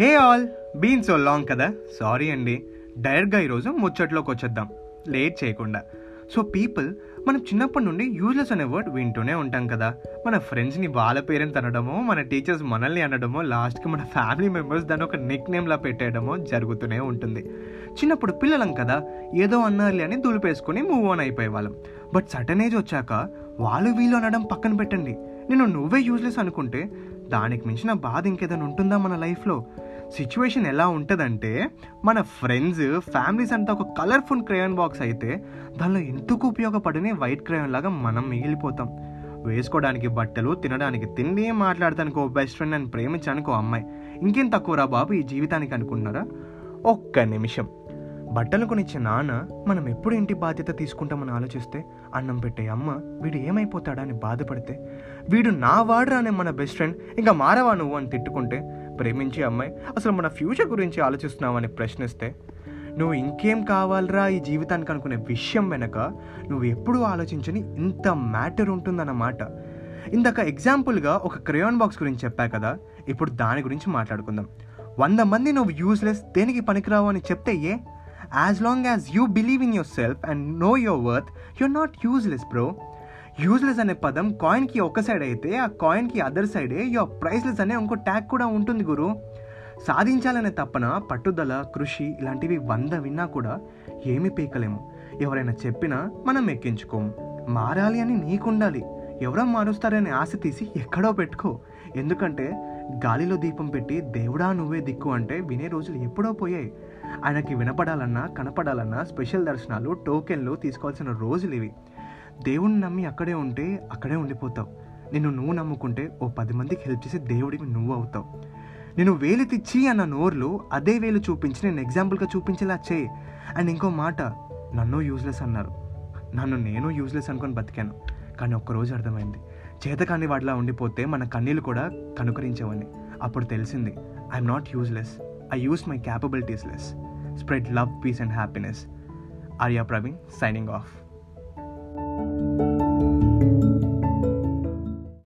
Hey all been so long కదా? Sorry అండి. డైరెక్ట్గా ఈరోజు ముచ్చట్లోకి వచ్చేద్దాం. లేట్ చేయకుండా. సో పీపుల్ మనం చిన్నప్పటి నుండి యూజ్లెస్ అనే వర్డ్ వింటూనే ఉంటాం కదా. మన ఫ్రెండ్స్ని వాళ్ళ పేరెంట్స్ అనడమో మన టీచర్స్ మనల్ని అనడమో లాస్ట్కి మన ఫ్యామిలీ మెంబర్స్ దాన్ని ఒక నిక్ నేమ్లా పెట్టేయడమో జరుగుతూనే ఉంటుంది. చిన్నప్పుడు పిల్లలం కదా ఏదో అన్నారులే అని దులిపేసుకొని మూవ్ ఆన్ అయిపోయే వాళ్ళం. బట్ సటన్ ఏజ్ వచ్చాక వాళ్ళు వీళ్ళు అనడం పక్కన పెట్టండి. నేను నువ్వే యూజ్లెస్ అనుకుంటే దానికి మించిన బాధ ఇంకేదైనా ఉంటుందా మన లైఫ్లో? సిచ్యువేషన్ ఎలా ఉంటుందంటే మన ఫ్రెండ్స్ ఫ్యామిలీస్ అంతా ఒక కలర్ఫుల్ క్రేయన్ బాక్స్ అయితే దానిలో ఎందుకు ఉపయోగపడని వైట్ క్రేయన్ లాగా మనం మిగిలిపోతాం. వేసుకోవడానికి బట్టలు తినడానికి తిండి మాట్లాడటానికి ఓ బెస్ట్ ఫ్రెండ్ అని ప్రేమించానికి ఓ అమ్మాయి. ఇంకేం తక్కువరా బాబు ఈ జీవితానికి అనుకుంటున్నారా? ఒక్క నిమిషం. బట్టలు కొనిచ్చే నాన్న మనం ఎప్పుడు ఇంటి బాధ్యత తీసుకుంటామని ఆలోచిస్తే అన్నం పెట్టే అమ్మ వీడు ఏమైపోతాడా అని బాధపడితే వీడు నా వాడురా అనే మన బెస్ట్ ఫ్రెండ్ ఇంకా మారవా నువ్వు అని తిట్టుకుంటే ప్రేమించే అమ్మాయి? అసలు మన ఫ్యూచర్ గురించి ఆలోచిస్తున్నావని ప్రశ్నిస్తే నువ్వు ఇంకేం కావాలరా ఈ జీవితానికి అనుకునే విషయం వెనక? నువ్వు ఎప్పుడూ ఆలోచించని ఇంత మ్యాటర్ ఉంటుందన్నమాట ఇందాక ఎగ్జాంపుల్గా ఒక క్రేయాన్ బాక్స్ గురించి చెప్పా కదా ఇప్పుడు దాని గురించి మాట్లాడుకుందాం. వంద మంది నువ్వు యూస్లెస్ దేనికి పనికిరావు అని చెప్తే ఏ? As long as you believe in yourself and know your worth you're not useless bro useless అనే పదం కాయిన్కి ఒక సైడ్ అయితే ఆ కాయిన్కి అదర్ సైడే యువర్ ప్రైస్లెస్ అనే ఇంకో ట్యాగ్ కూడా ఉంటుంది గురు. సాధించాలనే తప్పన పట్టుదల కృషి ఇలాంటివి వంద విన్నా కూడా ఏమి పీకలేము. ఎవరైనా చెప్పినా మనం ఎక్కించుకోము మారాలి అని నీకుండాలి. ఎవరో మారుస్తారనే ఆశ తీసి ఎక్కడో పెట్టుకో. ఎందుకంటే గాలిలో దీపం పెట్టి దేవుడా నువ్వే దిక్కు అంటే వినే రోజులు ఎప్పుడో పోయాయి. ఆయనకి వినపడాలన్నా కనపడాలన్నా స్పెషల్ దర్శనాలు టోకెన్లు తీసుకోవాల్సిన రోజులు ఇవి. దేవుణ్ణి నమ్మి అక్కడే ఉంటే అక్కడే ఉండిపోతావు. నిన్ను నువ్వు నమ్ముకుంటే ఓ పది మందికి హెల్ప్ చేసి దేవుడికి నువ్వు అవుతావు. నేను వేలు తెచ్చి అన్న నోర్లు అదే వేలు చూపించి నేను ఎగ్జాంపుల్గా చూపించేలా చేయి. అండ్ ఇంకో మాట నన్ను యూజ్లెస్ అన్నారు. నన్ను నేను యూజ్లెస్ అనుకొని బతికాను. కానీ ఒక్కరోజు అర్థమైంది. చేతకాని వాటిలా ఉండిపోతే మన కన్నీళ్ళు కూడా కనుకరించేవని అప్పుడు తెలిసింది I'm not useless I use my capabilities less spread love peace and happiness Arya Praveen signing off you